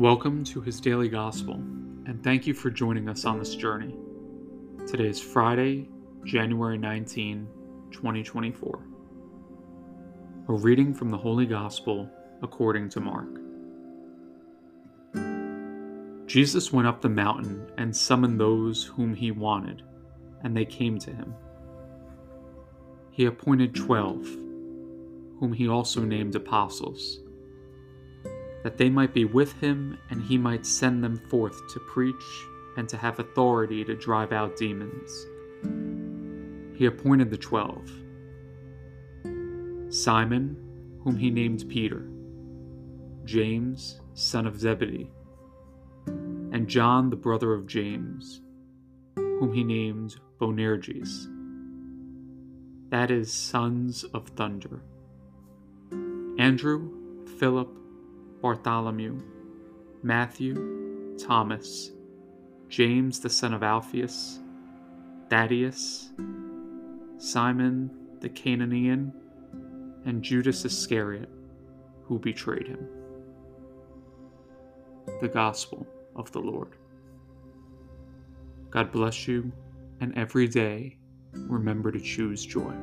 Welcome to His Daily Gospel, and thank you for joining us on this journey. Today is Friday, January 19, 2024. A reading from the Holy Gospel according to Mark. Jesus went up the mountain and summoned those whom he wanted, and they came to him. He appointed twelve, whom he also named apostles that they might be with him and he might send them forth to preach and to have authority to drive out demons. He appointed the twelve Simon, whom he named Peter, James, son of Zebedee, and John, the brother of James, whom he named Boanerges, that is, sons of thunder, Andrew, Philip, Bartholomew, Matthew, Thomas, James the son of Alphaeus, Thaddeus, Simon the Cananean, and Judas Iscariot, who betrayed him. The Gospel of the Lord. God bless you, and every day remember to choose joy.